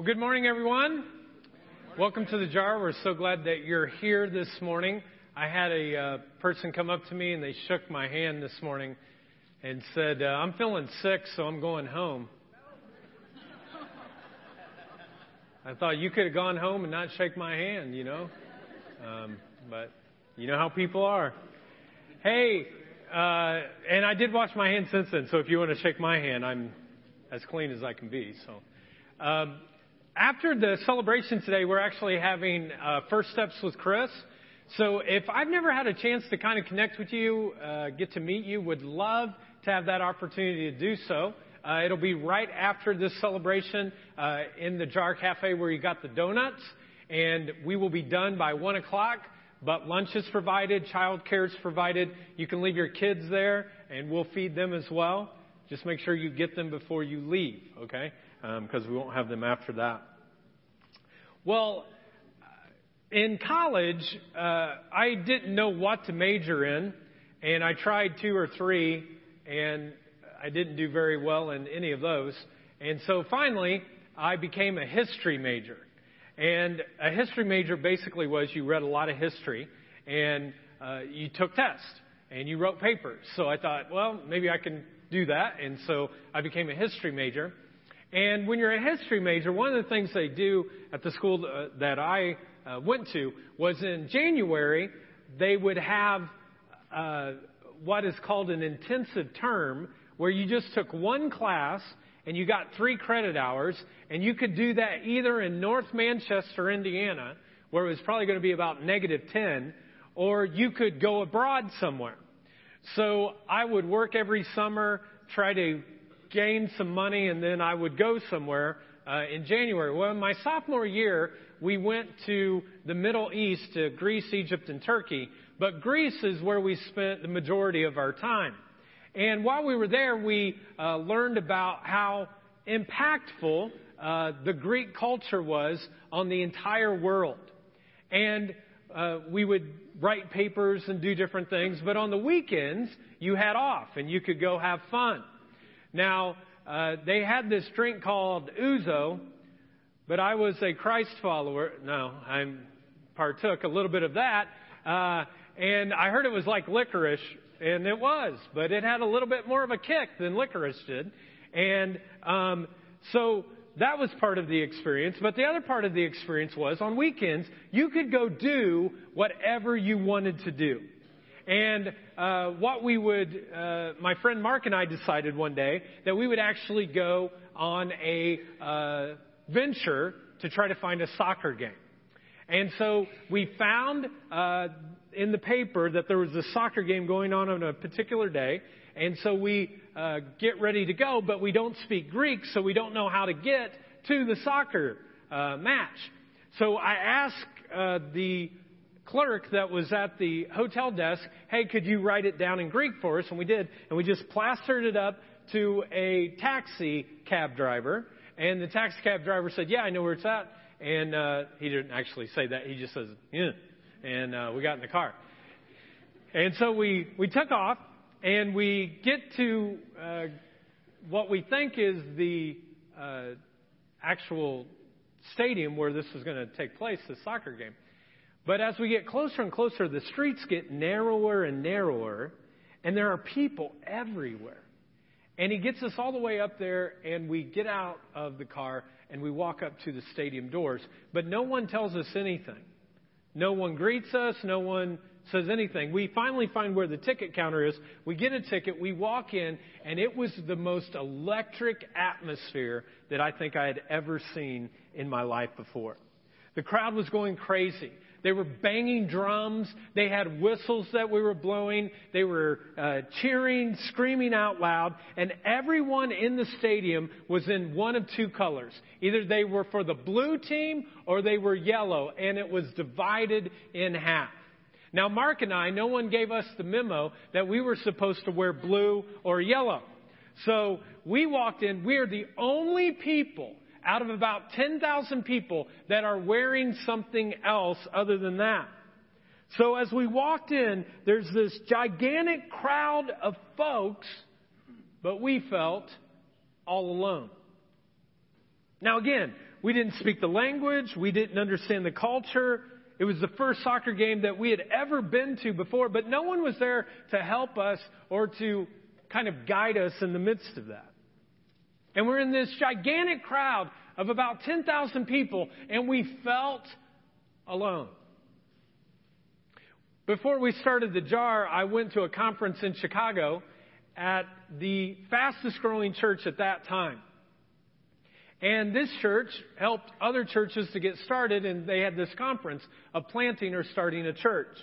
Well, good morning, everyone. Welcome to the jar. We're so glad that you're here this morning. I had a uh, person come up to me and they shook my hand this morning and said, uh, I'm feeling sick, so I'm going home. I thought you could have gone home and not shake my hand, you know? Um, but you know how people are. Hey, uh, and I did wash my hands since then, so if you want to shake my hand, I'm as clean as I can be. So, um, after the celebration today, we're actually having uh, first steps with Chris. So if I've never had a chance to kind of connect with you, uh, get to meet you, would love to have that opportunity to do so. Uh, it'll be right after this celebration uh, in the Jar Cafe where you got the donuts, and we will be done by one o'clock. But lunch is provided, child care is provided. You can leave your kids there, and we'll feed them as well. Just make sure you get them before you leave, okay? Because um, we won't have them after that. Well, in college, uh, I didn't know what to major in, and I tried two or three, and I didn't do very well in any of those. And so finally, I became a history major. And a history major basically was you read a lot of history and uh, you took tests and you wrote papers. So I thought, well, maybe I can do that. And so I became a history major. And when you're a history major, one of the things they do at the school uh, that I uh, went to was in January, they would have uh, what is called an intensive term where you just took one class and you got three credit hours, and you could do that either in North Manchester, Indiana, where it was probably going to be about negative 10, or you could go abroad somewhere. So I would work every summer, try to gain some money, and then I would go somewhere uh, in January. Well, in my sophomore year, we went to the Middle East, to Greece, Egypt, and Turkey. But Greece is where we spent the majority of our time. And while we were there, we uh, learned about how impactful uh, the Greek culture was on the entire world. And uh, we would write papers and do different things, but on the weekends, you had off and you could go have fun. Now, uh, they had this drink called ouzo, but I was a Christ follower. No, I partook a little bit of that. Uh, and I heard it was like licorice, and it was, but it had a little bit more of a kick than licorice did. And um, so that was part of the experience. But the other part of the experience was on weekends, you could go do whatever you wanted to do. And uh, what we would, uh, my friend Mark and I decided one day that we would actually go on a uh, venture to try to find a soccer game. And so we found uh, in the paper that there was a soccer game going on on a particular day. And so we uh, get ready to go, but we don't speak Greek, so we don't know how to get to the soccer uh, match. So I asked uh, the clerk that was at the hotel desk, hey, could you write it down in Greek for us? And we did. And we just plastered it up to a taxi cab driver. And the taxi cab driver said, yeah, I know where it's at. And uh, he didn't actually say that. He just says, yeah and uh, we got in the car. And so we, we took off, and we get to uh, what we think is the uh, actual stadium where this is going to take place, the soccer game. But as we get closer and closer, the streets get narrower and narrower, and there are people everywhere. And he gets us all the way up there, and we get out of the car and we walk up to the stadium doors. But no one tells us anything. No one greets us. No one says anything. We finally find where the ticket counter is. We get a ticket. We walk in, and it was the most electric atmosphere that I think I had ever seen in my life before. The crowd was going crazy. They were banging drums. They had whistles that we were blowing. They were uh, cheering, screaming out loud. And everyone in the stadium was in one of two colors. Either they were for the blue team or they were yellow. And it was divided in half. Now, Mark and I, no one gave us the memo that we were supposed to wear blue or yellow. So we walked in. We are the only people out of about 10,000 people that are wearing something else other than that. So as we walked in, there's this gigantic crowd of folks, but we felt all alone. Now again, we didn't speak the language, we didn't understand the culture. It was the first soccer game that we had ever been to before, but no one was there to help us or to kind of guide us in the midst of that. And we're in this gigantic crowd of about 10,000 people, and we felt alone. Before we started the jar, I went to a conference in Chicago at the fastest growing church at that time. And this church helped other churches to get started, and they had this conference of planting or starting a church.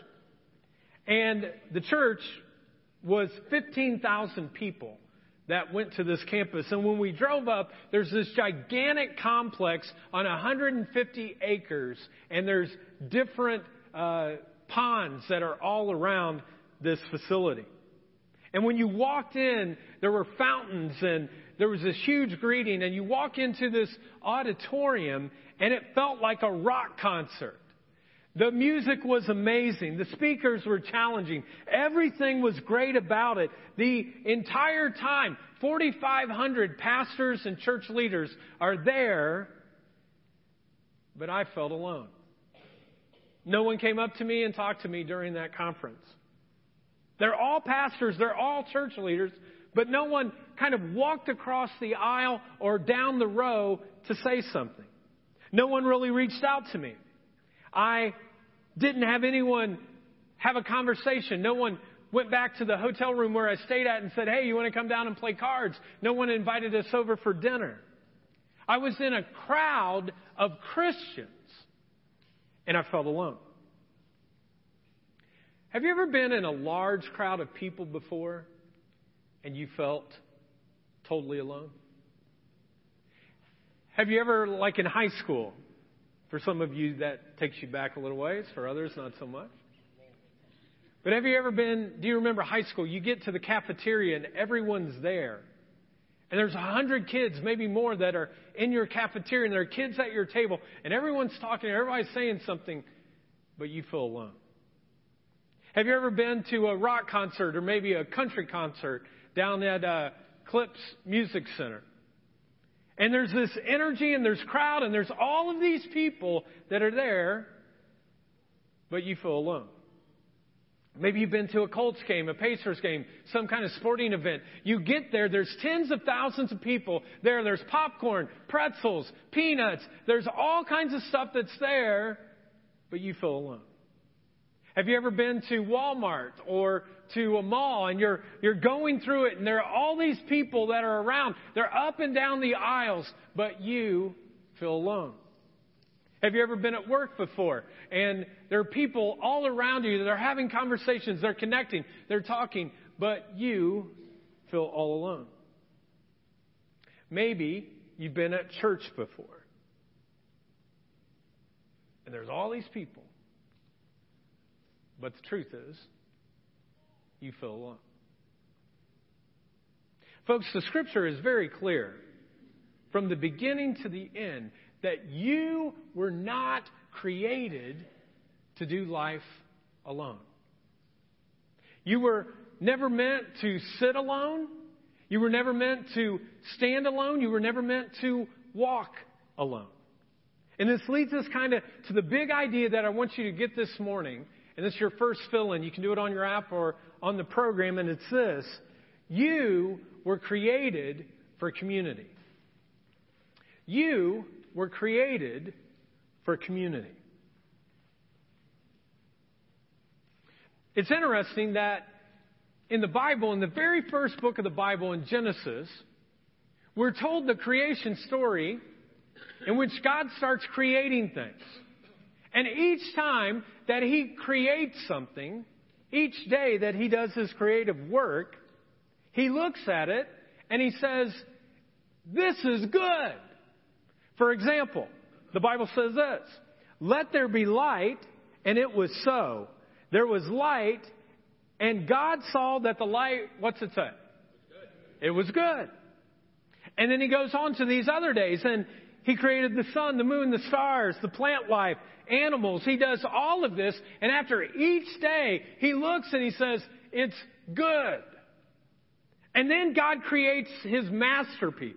And the church was 15,000 people that went to this campus. And when we drove up, there's this gigantic complex on 150 acres, and there's different uh, ponds that are all around this facility. And when you walked in, there were fountains and there was this huge greeting, and you walk into this auditorium, and it felt like a rock concert. The music was amazing. The speakers were challenging. Everything was great about it. The entire time, 4,500 pastors and church leaders are there, but I felt alone. No one came up to me and talked to me during that conference. They're all pastors, they're all church leaders, but no one kind of walked across the aisle or down the row to say something. No one really reached out to me. I didn't have anyone have a conversation. No one went back to the hotel room where I stayed at and said, Hey, you want to come down and play cards? No one invited us over for dinner. I was in a crowd of Christians and I felt alone. Have you ever been in a large crowd of people before and you felt totally alone? Have you ever, like in high school, for some of you that takes you back a little ways, for others not so much? But have you ever been, do you remember high school? You get to the cafeteria and everyone's there. And there's a hundred kids, maybe more, that are in your cafeteria, and there are kids at your table, and everyone's talking, everybody's saying something, but you feel alone. Have you ever been to a rock concert or maybe a country concert down at uh, Klipsch Music Center. And there's this energy and there's crowd and there's all of these people that are there, but you feel alone. Maybe you've been to a Colts game, a Pacers game, some kind of sporting event. You get there, there's tens of thousands of people there. There's popcorn, pretzels, peanuts. There's all kinds of stuff that's there, but you feel alone. Have you ever been to Walmart or to a mall and you're, you're going through it and there are all these people that are around. They're up and down the aisles, but you feel alone. Have you ever been at work before and there are people all around you that are having conversations, they're connecting, they're talking, but you feel all alone? Maybe you've been at church before and there's all these people but the truth is, you feel alone. Folks, the scripture is very clear from the beginning to the end that you were not created to do life alone. You were never meant to sit alone. You were never meant to stand alone. You were never meant to walk alone. And this leads us kind of to the big idea that I want you to get this morning and this is your first fill in. You can do it on your app or on the program, and it's this You were created for community. You were created for community. It's interesting that in the Bible, in the very first book of the Bible, in Genesis, we're told the creation story in which God starts creating things. And each time that he creates something, each day that he does his creative work, he looks at it and he says, This is good. For example, the Bible says this Let there be light, and it was so. There was light, and God saw that the light, what's it say? It was good. And then he goes on to these other days, and he created the sun, the moon, the stars, the plant life, animals. He does all of this. And after each day, he looks and he says, It's good. And then God creates his masterpiece.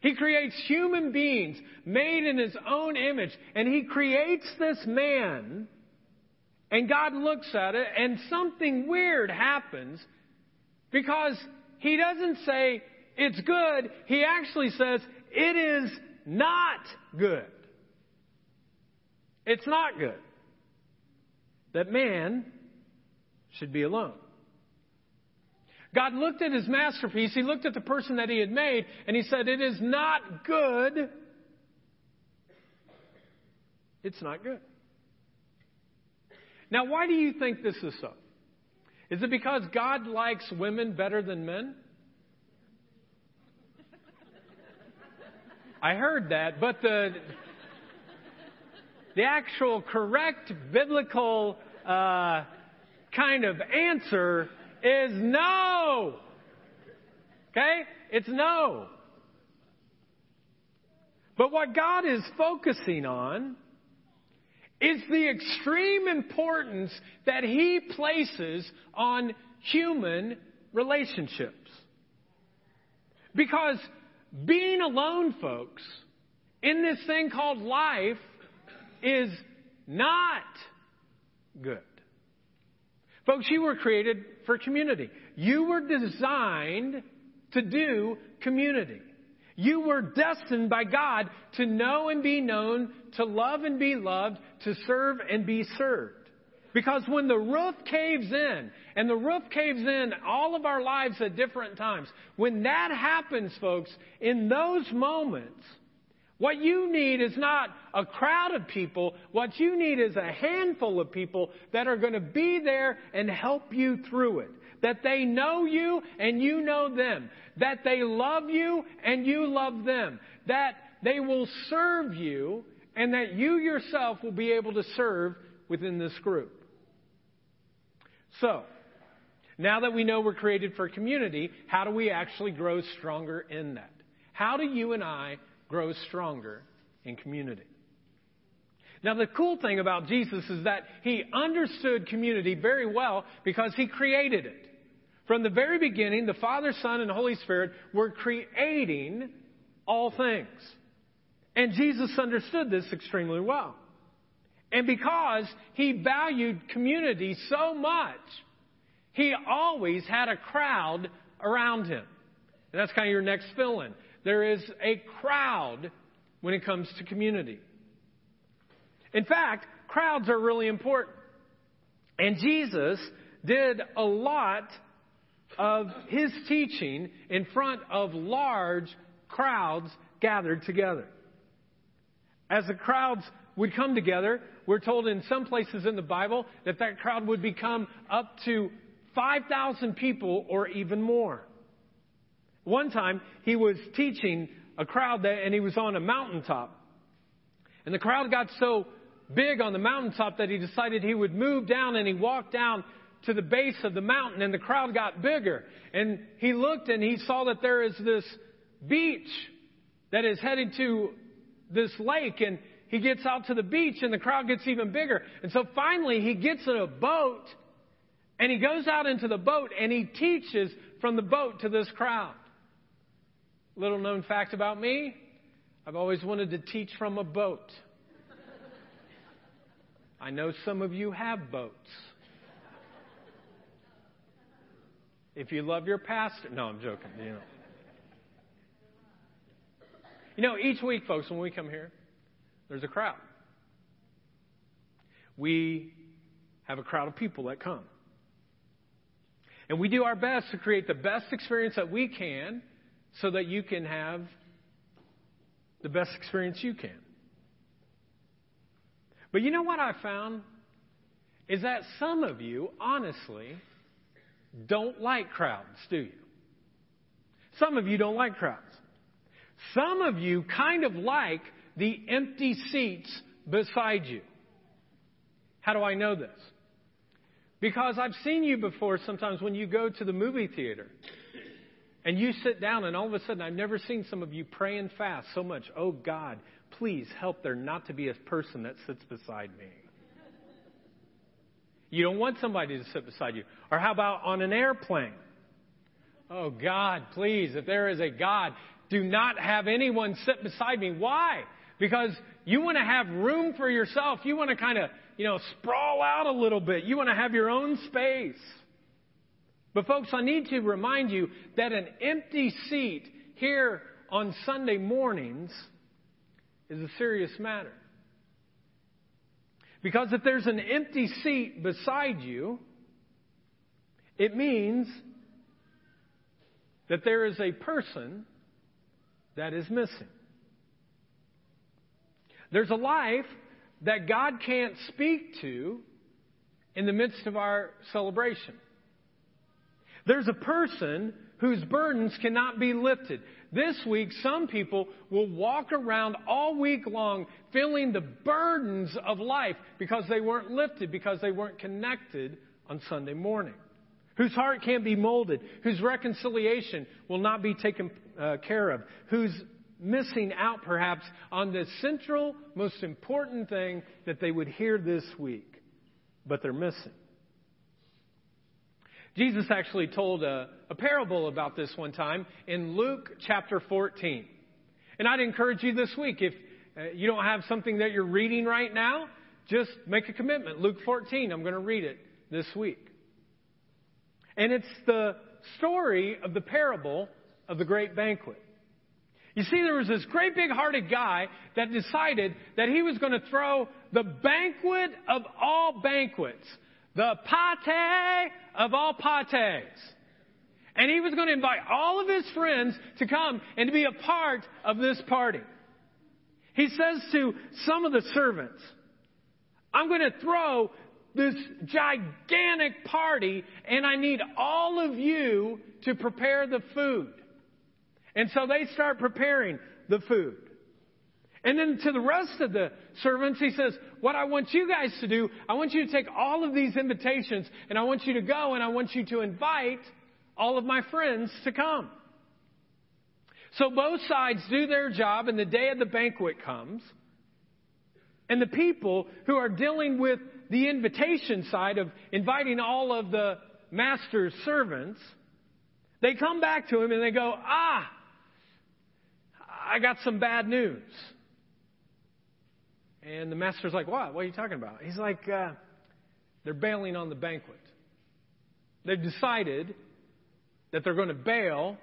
He creates human beings made in His own image. And He creates this man. And God looks at it and something weird happens because He doesn't say it's good. He actually says it is not good. It's not good that man should be alone. God looked at his masterpiece, he looked at the person that he had made, and he said, It is not good. It's not good. Now, why do you think this is so? Is it because God likes women better than men? I heard that, but the the actual correct biblical uh, kind of answer is no. Okay? It's no. But what God is focusing on is the extreme importance that He places on human relationships. Because being alone, folks, in this thing called life is not good. Folks, you were created for community. You were designed to do community. You were destined by God to know and be known, to love and be loved, to serve and be served. Because when the roof caves in, and the roof caves in all of our lives at different times, when that happens, folks, in those moments, what you need is not a crowd of people. What you need is a handful of people that are going to be there and help you through it. That they know you and you know them. That they love you and you love them. That they will serve you and that you yourself will be able to serve within this group. So, now that we know we're created for community, how do we actually grow stronger in that? How do you and I grow stronger in community. Now, the cool thing about Jesus is that he understood community very well because he created it. From the very beginning, the Father, Son, and Holy Spirit were creating all things. And Jesus understood this extremely well. And because he valued community so much, he always had a crowd around him. And that's kind of your next fill in. There is a crowd when it comes to community. In fact, crowds are really important. And Jesus did a lot of his teaching in front of large crowds gathered together. As the crowds would come together, we're told in some places in the Bible that that crowd would become up to 5,000 people or even more. One time, he was teaching a crowd there, and he was on a mountaintop. And the crowd got so big on the mountaintop that he decided he would move down, and he walked down to the base of the mountain, and the crowd got bigger. And he looked and he saw that there is this beach that is headed to this lake, and he gets out to the beach, and the crowd gets even bigger. And so finally, he gets in a boat, and he goes out into the boat, and he teaches from the boat to this crowd. Little known fact about me I've always wanted to teach from a boat. I know some of you have boats. If you love your pastor, no, I'm joking. You know. You know, each week, folks, when we come here, there's a crowd. We have a crowd of people that come. And we do our best to create the best experience that we can so that you can have the best experience you can. But you know what I found? Is that some of you, honestly, don't like crowds, do you? Some of you don't like crowds. Some of you kind of like the empty seats beside you. How do I know this? Because I've seen you before sometimes when you go to the movie theater and you sit down, and all of a sudden, I've never seen some of you pray and fast so much. Oh God, please help there not to be a person that sits beside me. You don't want somebody to sit beside you. Or how about on an airplane? Oh God, please, if there is a God, do not have anyone sit beside me. Why? Because you want to have room for yourself. You want to kind of, you know, sprawl out a little bit. You want to have your own space. But folks, I need to remind you that an empty seat here on Sunday mornings is a serious matter. Because if there's an empty seat beside you, it means that there is a person that is missing. There's a life that God can't speak to in the midst of our celebration. There's a person whose burdens cannot be lifted. This week, some people will walk around all week long feeling the burdens of life because they weren't lifted, because they weren't connected on Sunday morning. Whose heart can't be molded, whose reconciliation will not be taken uh, care of, whose missing out perhaps on the central, most important thing that they would hear this week, but they're missing. Jesus actually told a, a, parable about this one time in Luke chapter 14. And I'd encourage you this week, if uh, you don't have something that you're reading right now, just make a commitment. Luke 14, I'm going to read it this week. And it's the story of the parable of the great banquet. You see, there was this great big hearted guy that decided that he was going to throw the banquet of all banquets, the pate of all pates. And he was going to invite all of his friends to come and to be a part of this party. He says to some of the servants, I'm going to throw this gigantic party and I need all of you to prepare the food. And so they start preparing the food. And then to the rest of the servants, he says, What I want you guys to do, I want you to take all of these invitations and I want you to go and I want you to invite all of my friends to come. So both sides do their job and the day of the banquet comes. And the people who are dealing with the invitation side of inviting all of the master's servants, they come back to him and they go, Ah, I got some bad news. And the master's like, What? What are you talking about? He's like, uh, They're bailing on the banquet. They've decided that they're going to bail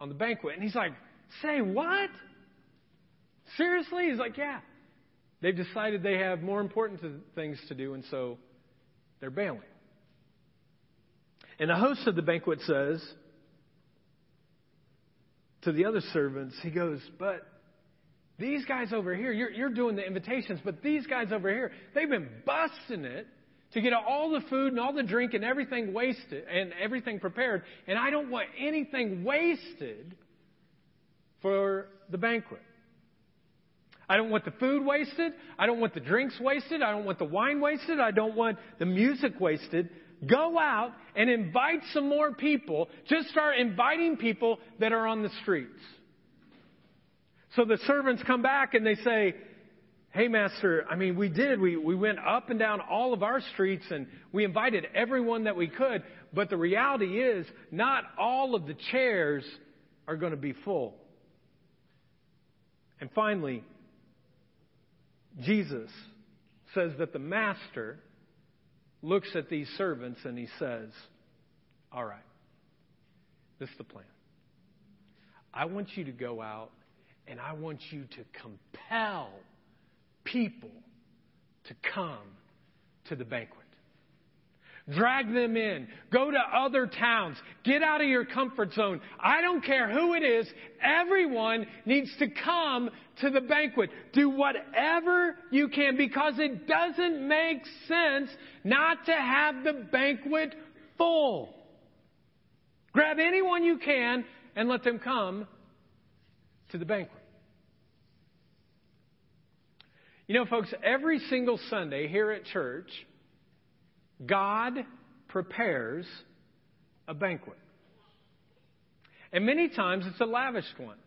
on the banquet. And he's like, Say what? Seriously? He's like, Yeah. They've decided they have more important things to do, and so they're bailing. And the host of the banquet says, to the other servants, he goes, But these guys over here, you're, you're doing the invitations, but these guys over here, they've been busting it to get all the food and all the drink and everything wasted and everything prepared. And I don't want anything wasted for the banquet. I don't want the food wasted. I don't want the drinks wasted. I don't want the wine wasted. I don't want the music wasted. Go out and invite some more people. Just start inviting people that are on the streets. So the servants come back and they say, Hey, Master, I mean, we did. We, we went up and down all of our streets and we invited everyone that we could. But the reality is, not all of the chairs are going to be full. And finally, Jesus says that the Master looks at these servants and he says, All right, this is the plan. I want you to go out and I want you to compel people to come to the banquet. Drag them in. Go to other towns. Get out of your comfort zone. I don't care who it is. Everyone needs to come to the banquet. Do whatever you can because it doesn't make sense not to have the banquet full. Grab anyone you can and let them come to the banquet. You know, folks, every single Sunday here at church, God prepares a banquet. And many times it's a lavish one.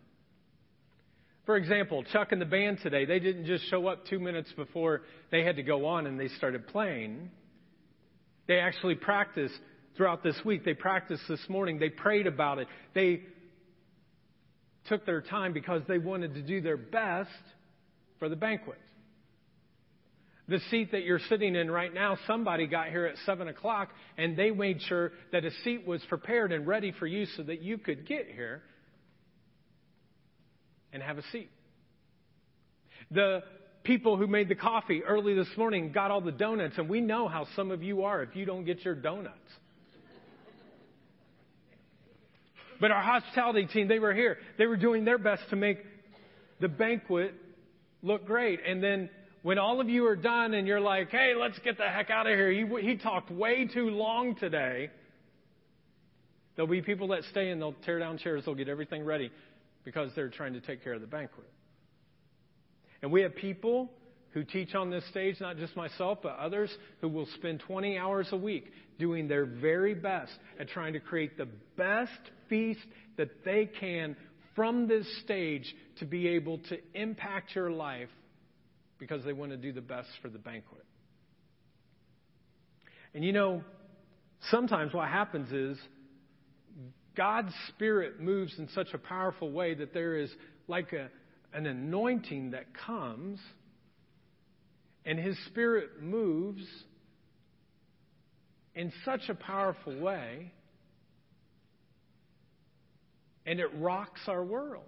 For example, Chuck and the band today, they didn't just show up two minutes before they had to go on and they started playing. They actually practiced throughout this week. They practiced this morning. They prayed about it. They took their time because they wanted to do their best for the banquet. The seat that you're sitting in right now, somebody got here at 7 o'clock and they made sure that a seat was prepared and ready for you so that you could get here and have a seat. The people who made the coffee early this morning got all the donuts, and we know how some of you are if you don't get your donuts. But our hospitality team, they were here. They were doing their best to make the banquet look great. And then when all of you are done and you're like, hey, let's get the heck out of here, he, he talked way too long today. There'll be people that stay and they'll tear down chairs, they'll get everything ready because they're trying to take care of the banquet. And we have people who teach on this stage, not just myself, but others who will spend 20 hours a week doing their very best at trying to create the best feast that they can from this stage to be able to impact your life because they want to do the best for the banquet. And you know, sometimes what happens is God's Spirit moves in such a powerful way that there is like a, an anointing that comes, and His Spirit moves in such a powerful way, and it rocks our world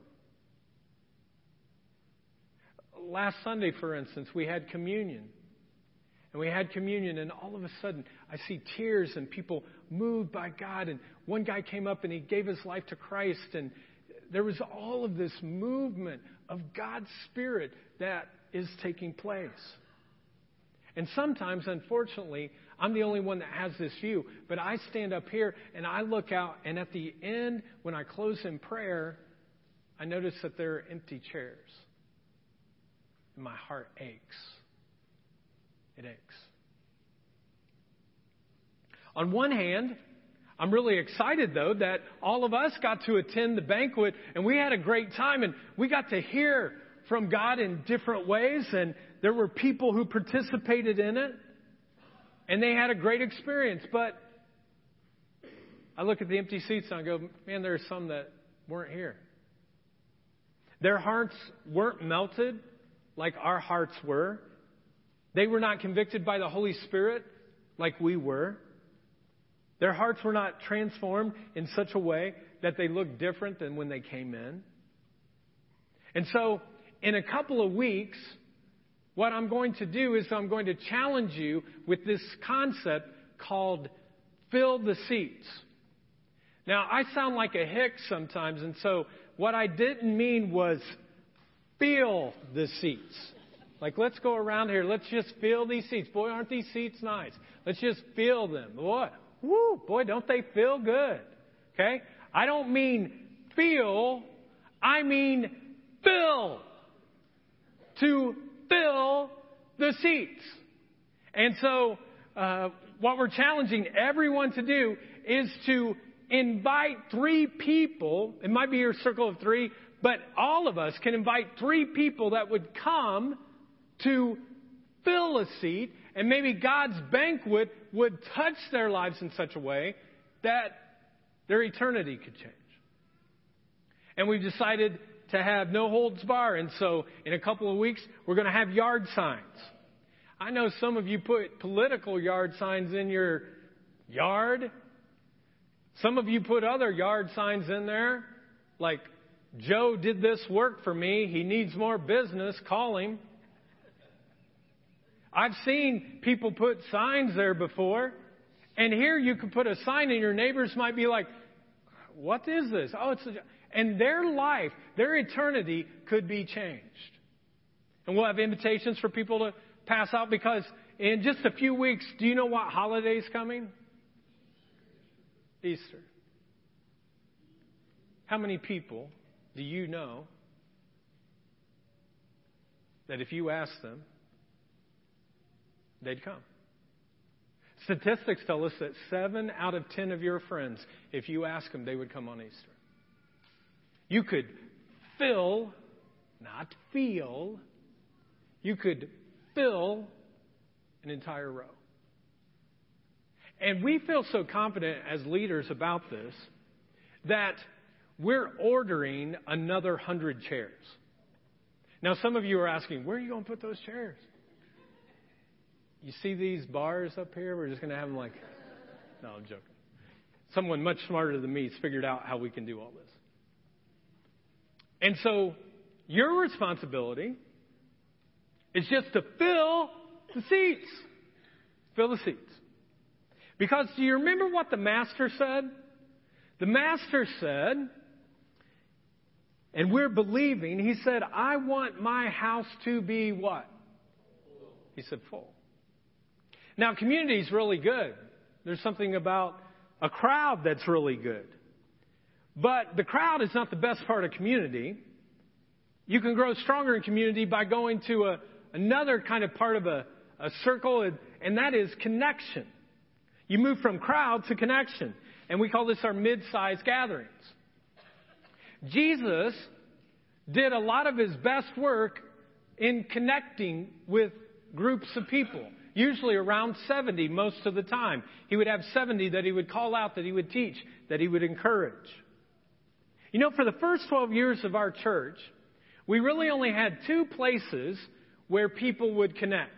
last Sunday, for instance, we had communion. And we had communion, and all of a sudden, I see tears and people moved by God. And one guy came up and he gave his life to Christ. And there was all of this movement of God's Spirit that is taking place. And sometimes, unfortunately, I'm the only one that has this view. But I stand up here and I look out, and at the end, when I close in prayer, I notice that there are empty chairs my heart aches. It aches. On one hand, I'm really excited though that all of us got to attend the banquet and we had a great time and we got to hear from God in different ways and there were people who participated in it and they had a great experience. But I look at the empty seats and I go, man, there are some that weren't here. Their hearts weren't melted like our hearts were. They were not convicted by the Holy Spirit like we were. Their hearts were not transformed in such a way that they looked different than when they came in. And so, in a couple of weeks, what I'm going to do is I'm going to challenge you with this concept called fill the seats. Now, I sound like a hick sometimes, and so what I didn't mean was feel the seats. Like, let's go around here. Let's just feel these seats. Boy, aren't these seats nice? Let's just feel them. Boy, woo, boy, don't they feel good? Okay? I don't mean feel, I mean fill. To fill the seats. And so, uh, what we're challenging everyone to do is to invite three people. It might be your circle of three, but all of us can invite three people that would come to fill a seat, and maybe God's banquet would touch their lives in such a way that their eternity could change. And we've decided to have no holds bar, and so in a couple of weeks, we're going to have yard signs. I know some of you put political yard signs in your yard. Some of you put other yard signs in there, like Joe did this work for me. He needs more business. Call him. I've seen people put signs there before. And here you could put a sign and your neighbors might be like, what is this? Oh, it's a, and their life, their eternity could be changed. And we'll have invitations for people to pass out because in just a few weeks, do you know what holiday is coming? Easter. How many people do you know that if you asked them, they'd come? Statistics tell us that seven out of ten of your friends, if you ask them, they would come on Easter. You could fill, not feel, you could fill an entire row. And we feel so confident as leaders about this that we're ordering another hundred chairs. Now, some of you are asking, where are you going to put those chairs? You see these bars up here? We're just going to have them like. No, I'm joking. Someone much smarter than me has figured out how we can do all this. And so, your responsibility is just to fill the seats. Fill the seats. Because do you remember what the master said? The master said, and we're believing, he said, I want my house to be what? He said, full. Now, community is really good. There's something about a crowd that's really good. But the crowd is not the best part of community. You can grow stronger in community by going to a, another kind of part of a, a circle, and, and that is connection. You move from crowd to connection. And we call this our mid-sized gatherings. Jesus did a lot of his best work in connecting with groups of people, usually around 70 most of the time. He would have 70 that he would call out, that he would teach, that he would encourage. You know, for the first 12 years of our church, we really only had two places where people would connect.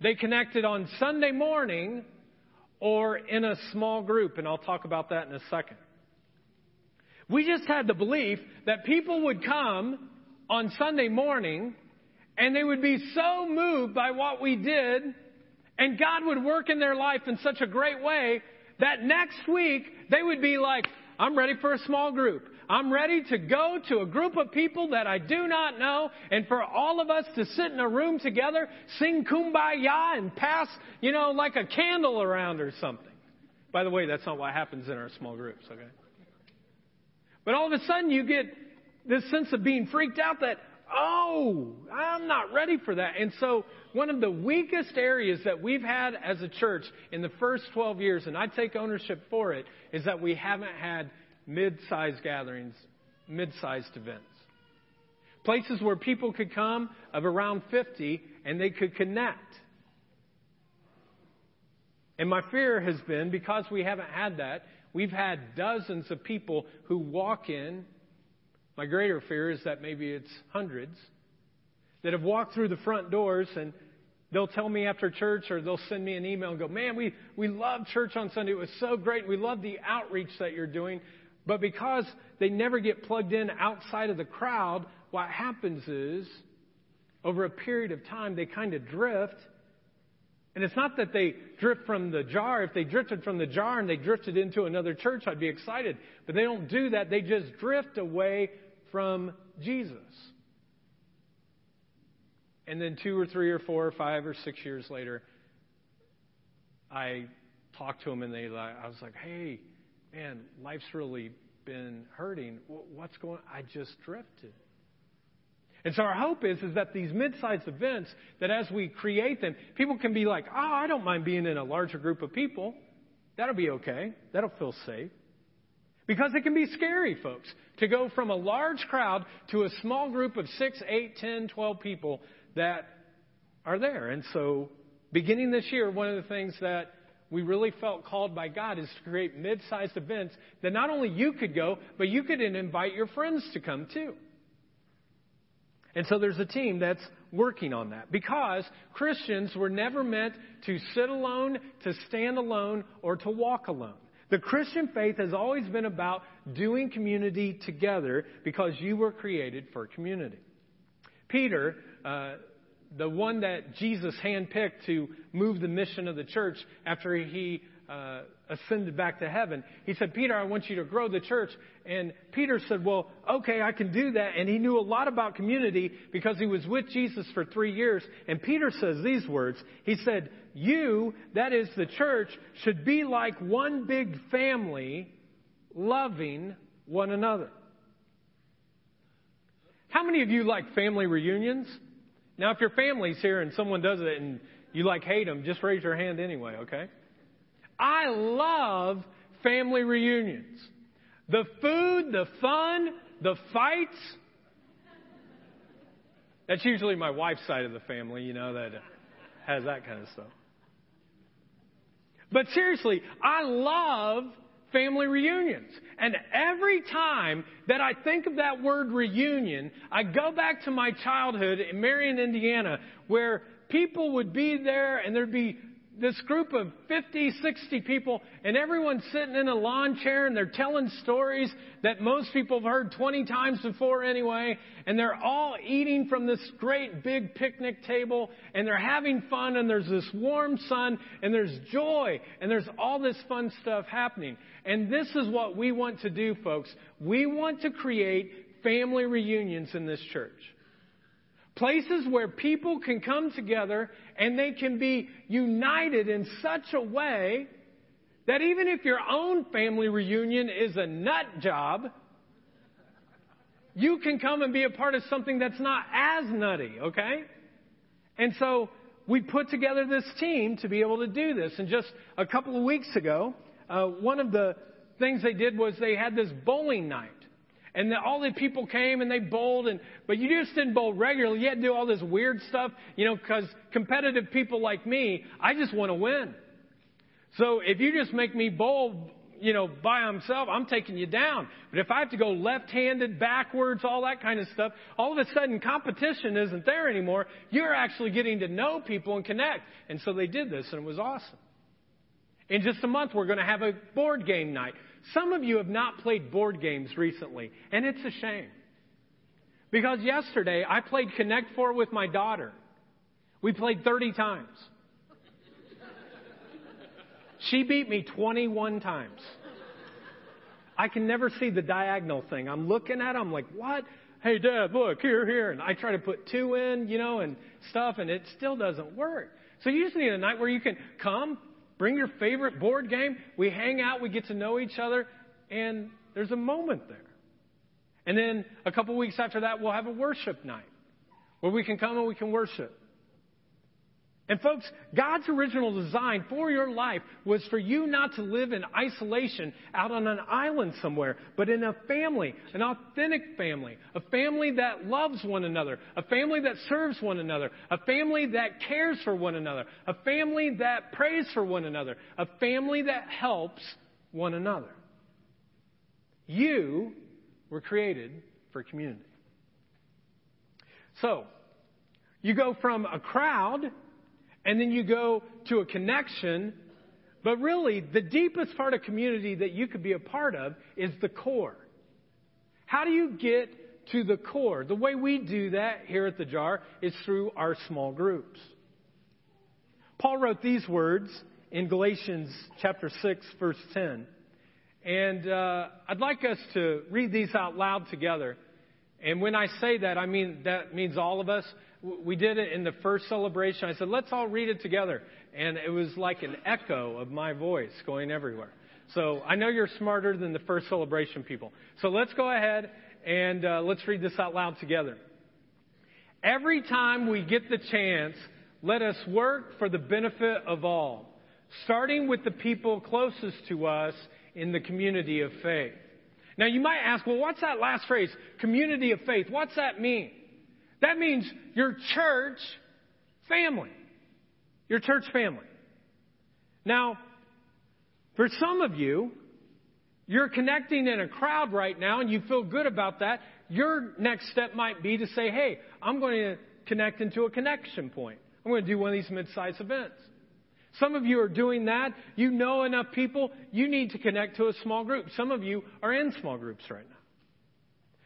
They connected on Sunday morning or in a small group, and I'll talk about that in a second. We just had the belief that people would come on Sunday morning and they would be so moved by what we did and God would work in their life in such a great way that next week they would be like, I'm ready for a small group. I'm ready to go to a group of people that I do not know and for all of us to sit in a room together, sing kumbaya and pass, you know, like a candle around or something. By the way, that's not what happens in our small groups, okay? But all of a sudden you get this sense of being freaked out that, oh, I'm not ready for that. And so one of the weakest areas that we've had as a church in the first 12 years, and I take ownership for it, is that we haven't had mid-sized gatherings, mid-sized events. Places where people could come of around 50 and they could connect. And my fear has been because we haven't had that, we've had dozens of people who walk in. My greater fear is that maybe it's hundreds that have walked through the front doors and they'll tell me after church or they'll send me an email and go, Man, we, we love church on Sunday. It was so great. We love the outreach that you're doing. But because they never get plugged in outside of the crowd, what happens is, over a period of time, they kind of drift. And it's not that they drift from the jar. If they drifted from the jar and they drifted into another church, I'd be excited. But they don't do that. They just drift away from Jesus. And then two or three or four or five or six years later, I talked to them and they, I was like, hey, man, life's really been hurting. What's going on? I just drifted. And so our hope is, is that these mid-sized events, that as we create them, people can be like, oh, I don't mind being in a larger group of people. That'll be okay. That'll feel safe. Because it can be scary, folks, to go from a large crowd to a small group of six, eight, ten, twelve people that are there. And so, beginning this year, one of the things that we really felt called by God is to create mid-sized events that not only you could go, but you could invite your friends to come too. And so there's a team that's working on that because Christians were never meant to sit alone, to stand alone, or to walk alone. The Christian faith has always been about doing community together because you were created for community. Peter, uh, the one that Jesus handpicked to move the mission of the church after he uh, ascended back to heaven. He said, Peter, I want you to grow the church. And Peter said, Well, okay, I can do that. And he knew a lot about community because he was with Jesus for three years. And Peter says these words He said, You, that is the church, should be like one big family, loving one another. How many of you like family reunions? Now, if your family's here and someone does it and you like hate them, just raise your hand anyway, okay? I love family reunions. The food, the fun, the fights. That's usually my wife's side of the family, you know, that has that kind of stuff. But seriously, I love family reunions. And every time that I think of that word reunion, I go back to my childhood in Marion, Indiana, where people would be there and there'd be this group of 50, 60 people, and everyone's sitting in a lawn chair and they're telling stories that most people have heard 20 times before anyway, and they're all eating from this great big picnic table, and they're having fun, and there's this warm sun, and there's joy, and there's all this fun stuff happening. And this is what we want to do, folks. We want to create family reunions in this church. Places where people can come together and they can be united in such a way that even if your own family reunion is a nut job, you can come and be a part of something that's not as nutty, okay? And so we put together this team to be able to do this. And just a couple of weeks ago, uh, one of the things they did was they had this bowling night. And the, all the people came and they bowled, and but you just didn't bowl regularly. You had to do all this weird stuff, you know, because competitive people like me, I just want to win. So if you just make me bowl, you know, by himself, I'm taking you down. But if I have to go left-handed, backwards, all that kind of stuff, all of a sudden competition isn't there anymore. You're actually getting to know people and connect. And so they did this, and it was awesome. In just a month, we're going to have a board game night. Some of you have not played board games recently, and it's a shame. Because yesterday I played Connect Four with my daughter. We played 30 times. She beat me 21 times. I can never see the diagonal thing. I'm looking at it, I'm like, what? Hey, Dad, look, here, here. And I try to put two in, you know, and stuff, and it still doesn't work. So you just need a night where you can come, Bring your favorite board game. We hang out, we get to know each other, and there's a moment there. And then a couple weeks after that, we'll have a worship night where we can come and we can worship. And folks, God's original design for your life was for you not to live in isolation out on an island somewhere, but in a family, an authentic family, a family that loves one another, a family that serves one another, a family that cares for one another, a family that prays for one another, a family that helps one another. You were created for community. So, you go from a crowd and then you go to a connection. But really, the deepest part of community that you could be a part of is the core. How do you get to the core? The way we do that here at the jar is through our small groups. Paul wrote these words in Galatians chapter 6, verse 10. And uh, I'd like us to read these out loud together. And when I say that, I mean that means all of us we did it in the first celebration. I said, let's all read it together. And it was like an echo of my voice going everywhere. So I know you're smarter than the first celebration people. So let's go ahead and uh, let's read this out loud together. Every time we get the chance, let us work for the benefit of all, starting with the people closest to us in the community of faith. Now you might ask, well, what's that last phrase? Community of faith. What's that mean? That means your church family. Your church family. Now, for some of you, you're connecting in a crowd right now and you feel good about that. Your next step might be to say, hey, I'm going to connect into a connection point. I'm going to do one of these mid-sized events. Some of you are doing that. You know enough people. You need to connect to a small group. Some of you are in small groups right now.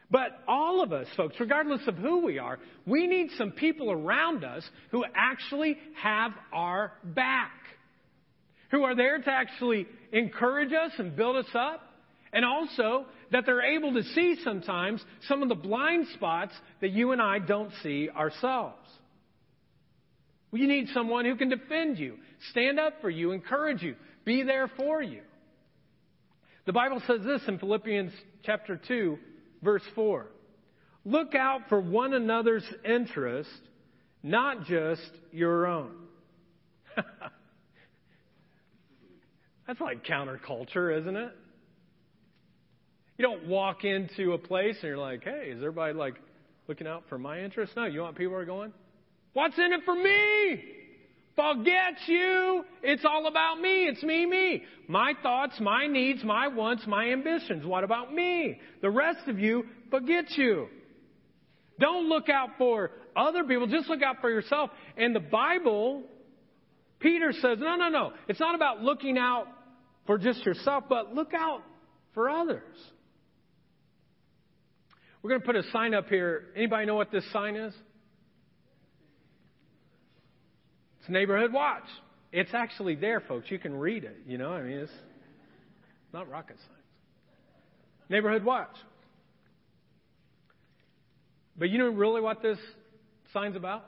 But all of us, folks, regardless of who we are, we need some people around us who actually have our back. Who are there to actually encourage us and build us up. And also that they're able to see sometimes some of the blind spots that you and I don't see ourselves. We need someone who can defend you, stand up for you, encourage you, be there for you. The Bible says this in Philippians chapter 2, Verse 4 Look out for one another's interest, not just your own. That's like counterculture, isn't it? You don't walk into a place and you're like, hey, is everybody like looking out for my interest? No, you want people are going, what's in it for me? Forget you. It's all about me. It's me, me. My thoughts, my needs, my wants, my ambitions. What about me? The rest of you, forget you. Don't look out for other people. Just look out for yourself. And the Bible, Peter says, no, no, no. It's not about looking out for just yourself, but look out for others. We're going to put a sign up here. Anybody know what this sign is? It's Neighborhood Watch. It's actually there, folks. You can read it. You know, I mean, it's not rocket science. Neighborhood Watch. But you know really what this sign's about?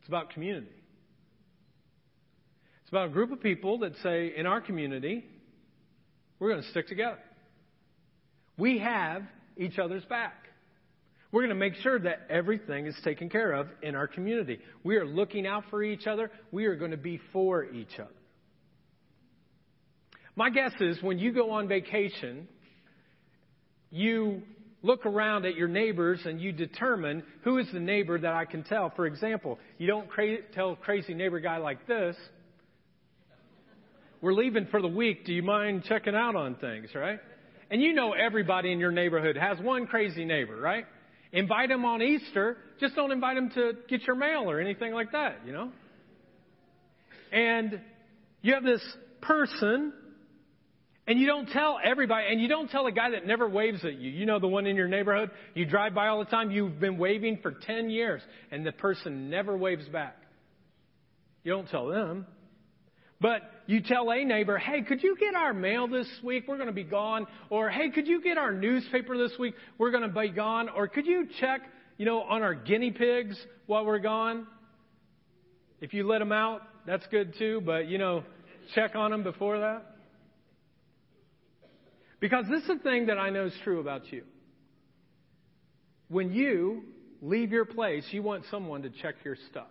It's about community. It's about a group of people that say, in our community, we're going to stick together. We have each other's back. We're going to make sure that everything is taken care of in our community. We are looking out for each other. We are going to be for each other. My guess is when you go on vacation, you look around at your neighbors and you determine who is the neighbor that I can tell. For example, you don't cra- tell crazy neighbor guy like this, we're leaving for the week. Do you mind checking out on things, right? And you know everybody in your neighborhood has one crazy neighbor, right? Invite them on Easter. Just don't invite them to get your mail or anything like that, you know? And you have this person, and you don't tell everybody, and you don't tell a guy that never waves at you. You know the one in your neighborhood? You drive by all the time, you've been waving for 10 years, and the person never waves back. You don't tell them. But you tell a neighbor, hey, could you get our mail this week? We're going to be gone. Or, hey, could you get our newspaper this week? We're going to be gone. Or could you check, you know, on our guinea pigs while we're gone? If you let them out, that's good too, but, you know, check on them before that. Because this is the thing that I know is true about you. When you leave your place, you want someone to check your stuff.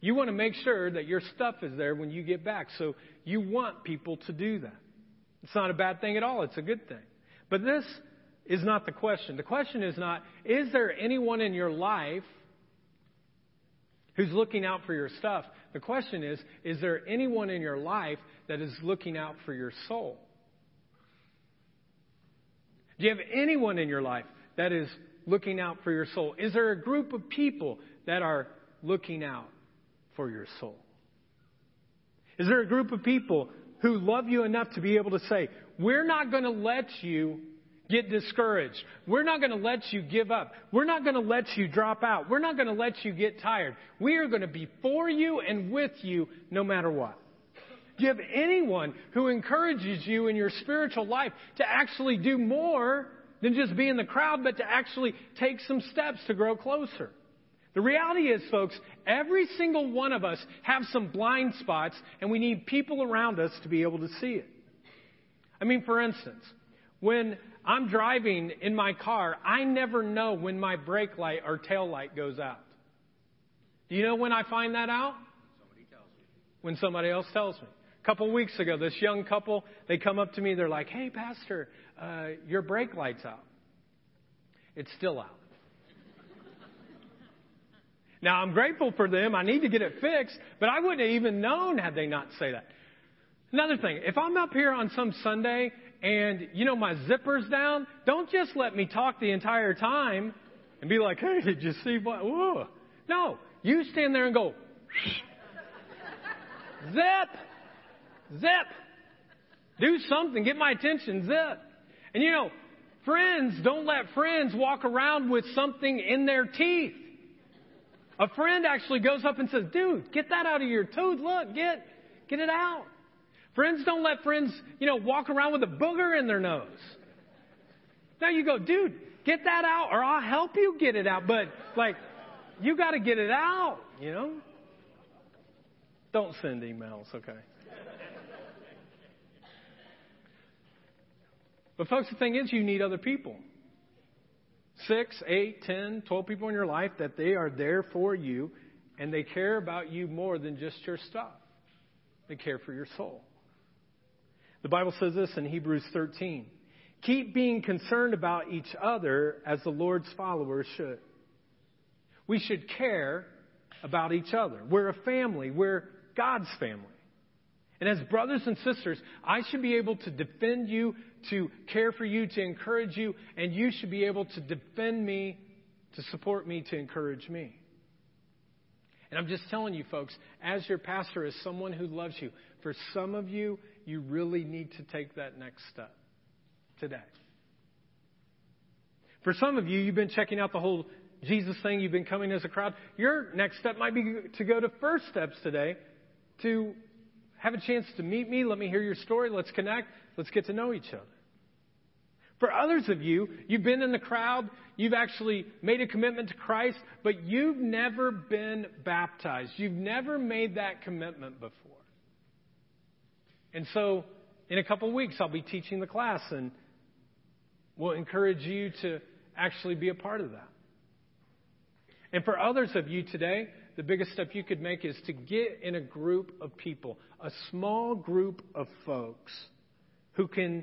You want to make sure that your stuff is there when you get back. So you want people to do that. It's not a bad thing at all. It's a good thing. But this is not the question. The question is not, is there anyone in your life who's looking out for your stuff? The question is, is there anyone in your life that is looking out for your soul? Do you have anyone in your life that is looking out for your soul? Is there a group of people that are looking out for your soul? Is there a group of people who love you enough to be able to say, We're not going to let you get discouraged. We're not going to let you give up. We're not going to let you drop out. We're not going to let you get tired. We are going to be for you and with you no matter what. Do you have anyone who encourages you in your spiritual life to actually do more than just be in the crowd, but to actually take some steps to grow closer? The reality is, folks, every single one of us have some blind spots, and we need people around us to be able to see it. I mean, for instance, when I'm driving in my car, I never know when my brake light or tail light goes out. Do you know when I find that out? Somebody tells you. When somebody else tells me. A couple weeks ago, this young couple, they come up to me, they're like, hey, Pastor, uh, your brake light's out. It's still out. Now, I'm grateful for them. I need to get it fixed, but I wouldn't have even known had they not say that. Another thing, if I'm up here on some Sunday and, you know, my zipper's down, don't just let me talk the entire time and be like, hey, did you see what? Whoa. No, you stand there and go, zip, zip. Do something, get my attention, zip. And you know, friends, don't let friends walk around with something in their teeth. A friend actually goes up and says, dude, get that out of your tooth. Look, get, get it out. Friends don't let friends, you know, walk around with a booger in their nose. Now you go, dude, get that out or I'll help you get it out. But like, you got to get it out, you know? Don't send emails, okay? But folks, the thing is, you need other people six, eight, ten, twelve people in your life that they are there for you and they care about you more than just your stuff. They care for your soul. The Bible says this in Hebrews 13 Keep being concerned about each other as the Lord's followers should. We should care about each other. We're a family. We're God's family. And as brothers and sisters, I should be able to defend you, to care for you, to encourage you, and you should be able to defend me, to support me, to encourage me. And I'm just telling you, folks, as your pastor, as someone who loves you, for some of you, you really need to take that next step today. For some of you, you've been checking out the whole Jesus thing, you've been coming as a crowd. Your next step might be to go to First Steps today to have a chance to meet me. Let me hear your story. Let's connect. Let's get to know each other. For others of you, you've been in the crowd, you've actually made a commitment to Christ, but you've never been baptized. You've never made that commitment before. And so, in a couple of weeks, I'll be teaching the class, and we'll encourage you to actually be a part of that. And for others of you today, the biggest step you could make is to get in a group of people, a small group of folks who can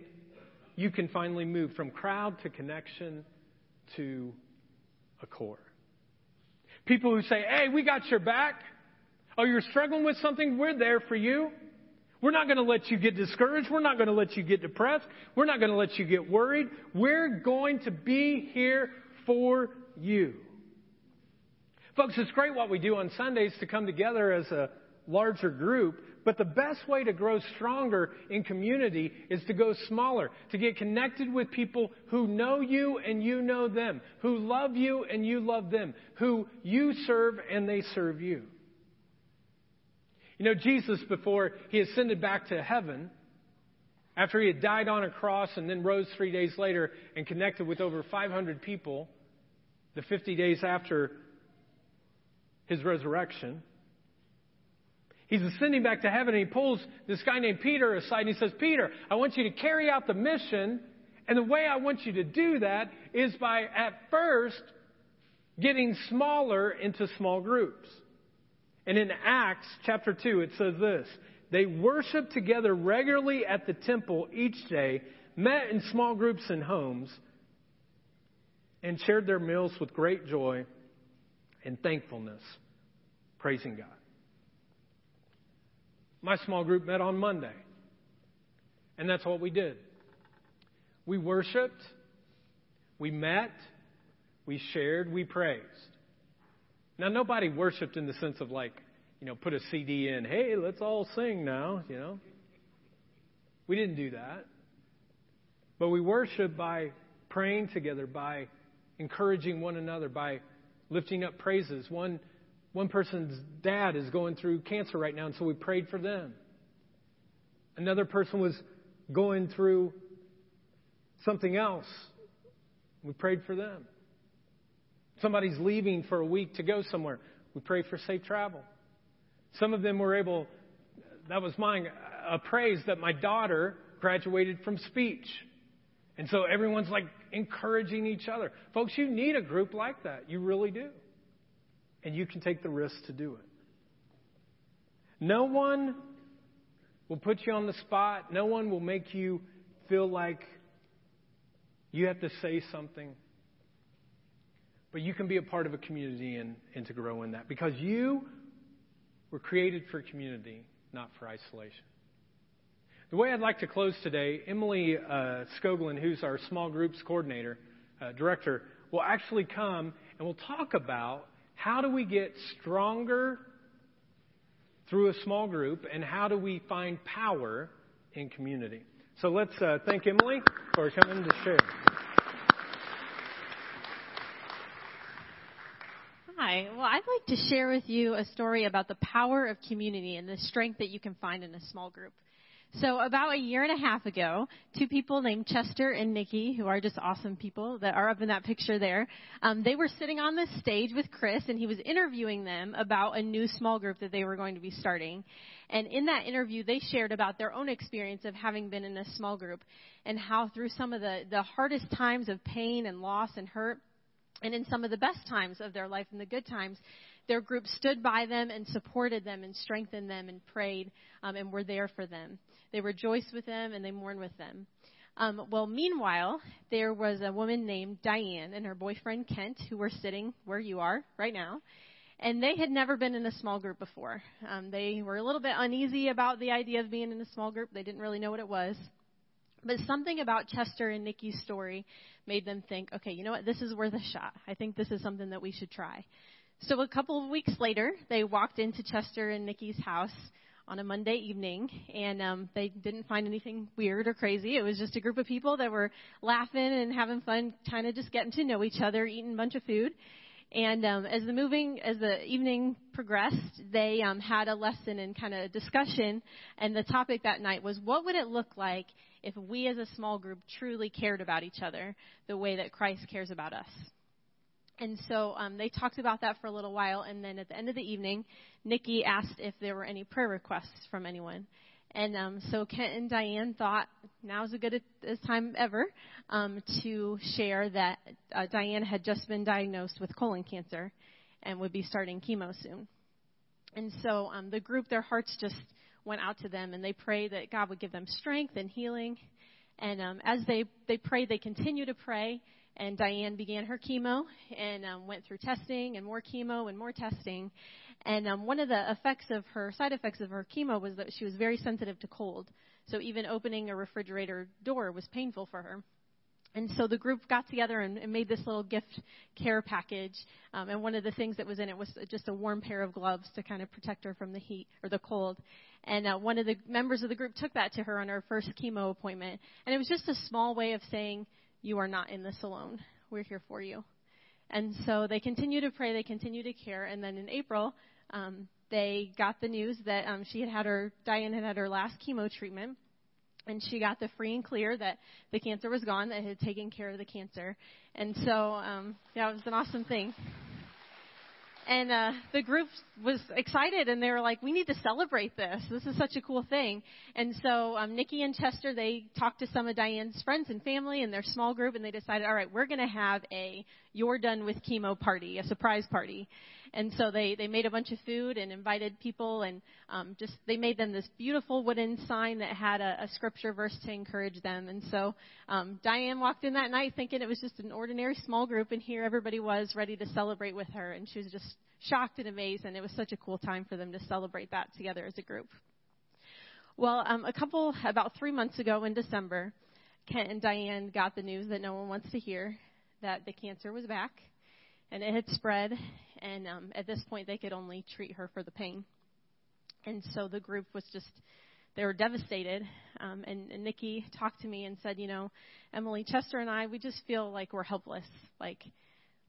you can finally move from crowd to connection to a core. People who say, "Hey, we got your back." Oh, you're struggling with something? We're there for you. We're not going to let you get discouraged. We're not going to let you get depressed. We're not going to let you get worried. We're going to be here for you. Folks, it's great what we do on Sundays to come together as a larger group, but the best way to grow stronger in community is to go smaller, to get connected with people who know you and you know them, who love you and you love them, who you serve and they serve you. You know, Jesus, before he ascended back to heaven, after he had died on a cross and then rose three days later and connected with over 500 people, the 50 days after his resurrection. He's ascending back to heaven and he pulls this guy named Peter aside and he says, Peter, I want you to carry out the mission. And the way I want you to do that is by at first getting smaller into small groups. And in Acts chapter 2, it says this They worshiped together regularly at the temple each day, met in small groups in homes, and shared their meals with great joy and thankfulness, praising God. My small group met on Monday, and that's what we did. We worshiped, we met, we shared, we praised. Now, nobody worshiped in the sense of like, you know, put a CD in, hey, let's all sing now, you know. We didn't do that. But we worship by praying together, by encouraging one another, by lifting up praises. One, one person's dad is going through cancer right now, and so we prayed for them. Another person was going through something else. We prayed for them. Somebody's leaving for a week to go somewhere. We pray for safe travel. Some of them were able, that was mine, a praise that my daughter graduated from speech. And so everyone's like encouraging each other. Folks, you need a group like that. You really do. And you can take the risk to do it. No one will put you on the spot. No one will make you feel like you have to say something. But you can be a part of a community and, and to grow in that because you were created for community, not for isolation. The way I'd like to close today, Emily uh, who's our small groups coordinator, uh, director, will actually come and we'll talk about how do we get stronger through a small group and how do we find power in community. So let's uh, thank Emily for coming to share. Hi. Well, I'd like to share with you a story about the power of community and the strength that you can find in a small group. So about a year and a half ago, two people named Chester and Nikki, who are just awesome people that are up in that picture there, um, they were sitting on the stage with Chris, and he was interviewing them about a new small group that they were going to be starting. And in that interview, they shared about their own experience of having been in a small group and how through some of the, the hardest times of pain and loss and hurt, and in some of the best times of their life and the good times, their group stood by them and supported them and strengthened them and prayed um, and were there for them. They rejoiced with them and they mourned with them. Um, well, meanwhile, there was a woman named Diane and her boyfriend Kent who were sitting where you are right now. And they had never been in a small group before. Um, they were a little bit uneasy about the idea of being in a small group. They didn't really know what it was. But something about Chester and Nikki's story made them think, okay, you know what? This is worth a shot. I think this is something that we should try. So a couple of weeks later, they walked into Chester and Nikki's house on a Monday evening, and um, they didn't find anything weird or crazy. It was just a group of people that were laughing and having fun, kind of just getting to know each other, eating a bunch of food. And um, as the moving, as the evening progressed, they um, had a lesson and kind of discussion, and the topic that night was, what would it look like if we as a small group truly cared about each other the way that Christ cares about us? And so um, they talked about that for a little while, and then at the end of the evening, Nikki asked if there were any prayer requests from anyone. And um, so Kent and Diane thought now's a good as time ever um, to share that uh, Diane had just been diagnosed with colon cancer and would be starting chemo soon. And so um, the group, their hearts just went out to them, and they prayed that God would give them strength and healing. And um, as they they prayed, they continued to pray and Diane began her chemo and um, went through testing and more chemo and more testing. And um, one of the effects of her side effects of her chemo was that she was very sensitive to cold. So even opening a refrigerator door was painful for her. And so the group got together and, and made this little gift care package. Um, and one of the things that was in it was just a warm pair of gloves to kind of protect her from the heat or the cold. And uh, one of the members of the group took that to her on her first chemo appointment. And it was just a small way of saying, you are not in this alone. We're here for you. And so they continue to pray, they continue to care, and then in April, um, they got the news that um, she had had her, Diane had had her last chemo treatment, and she got the free and clear that the cancer was gone, that had taken care of the cancer. And so, um, yeah, it was an awesome thing and uh, the group was excited and they were like, "We need to celebrate this. This is such a cool thing." And so um, Nikki and Chester they talked to some of Diane's friends and family and their small group, and they decided, "All right, we're going to have a you're done with chemo party, a surprise party." And so they they made a bunch of food and invited people, and um, just they made them this beautiful wooden sign that had a, a scripture verse to encourage them. And so um, Diane walked in that night thinking it was just an ordinary small group, and here everybody was ready to celebrate with her, and she was just shocked and amazed, and it was such a cool time for them to celebrate that together as a group. Well, um, a couple, about three months ago in December, Kent and Diane got the news that no one wants to hear that the cancer was back and it had spread, and um, at this point they could only treat her for the pain. And so the group was just, they were devastated. Um, and, and Nikki talked to me and said, you know, Emily Chester and I, we just feel like we're helpless. Like,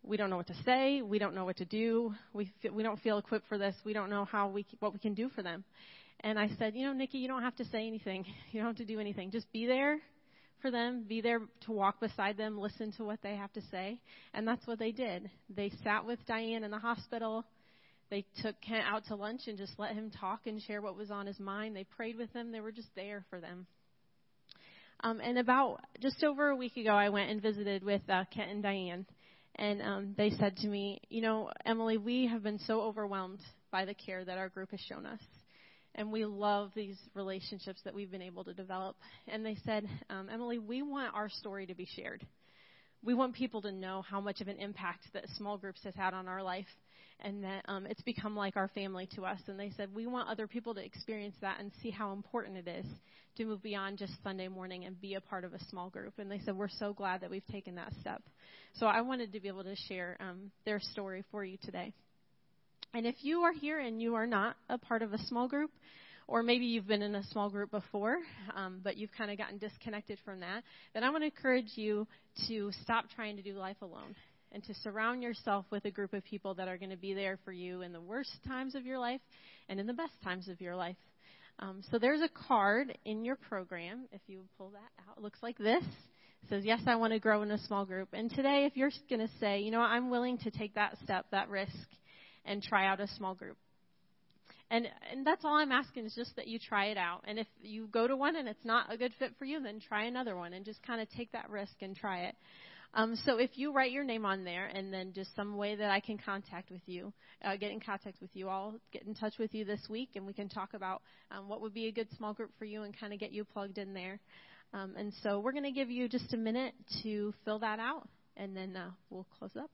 we don't know what to say. We don't know what to do. We feel, we don't feel equipped for this. We don't know how we what we can do for them. And I said, you know, Nikki, you don't have to say anything. You don't have to do anything. Just be there for them. Be there to walk beside them. Listen to what they have to say. And that's what they did. They sat with Diane in the hospital. They took Kent out to lunch and just let him talk and share what was on his mind. They prayed with them. They were just there for them. Um, and about just over a week ago, I went and visited with uh, Kent and Diane and um, they said to me, You know, Emily, we have been so overwhelmed by the care that our group has shown us. And we love these relationships that we've been able to develop. And they said, um, Emily, we want our story to be shared. We want people to know how much of an impact that small groups has had on our life and that um, it's become like our family to us. And they said, we want other people to experience that and see how important it is to move beyond just Sunday morning and be a part of a small group. And they said, we're so glad that we've taken that step. So I wanted to be able to share um, their story for you today. And if you are here and you are not a part of a small group, or maybe you've been in a small group before, um, but you've kind of gotten disconnected from that, then I want to encourage you to stop trying to do life alone and to surround yourself with a group of people that are going to be there for you in the worst times of your life and in the best times of your life. Um, so there's a card in your program. If you pull that out, it looks like this. It says, Yes, I want to grow in a small group. And today, if you're going to say, You know, I'm willing to take that step, that risk, and try out a small group. And, and that's all I'm asking is just that you try it out. And if you go to one and it's not a good fit for you, then try another one and just kind of take that risk and try it. Um, so if you write your name on there and then just some way that I can contact with you, uh, get in contact with you, I'll get in touch with you this week and we can talk about um, what would be a good small group for you and kind of get you plugged in there. Um, and so we're going to give you just a minute to fill that out and then uh, we'll close up.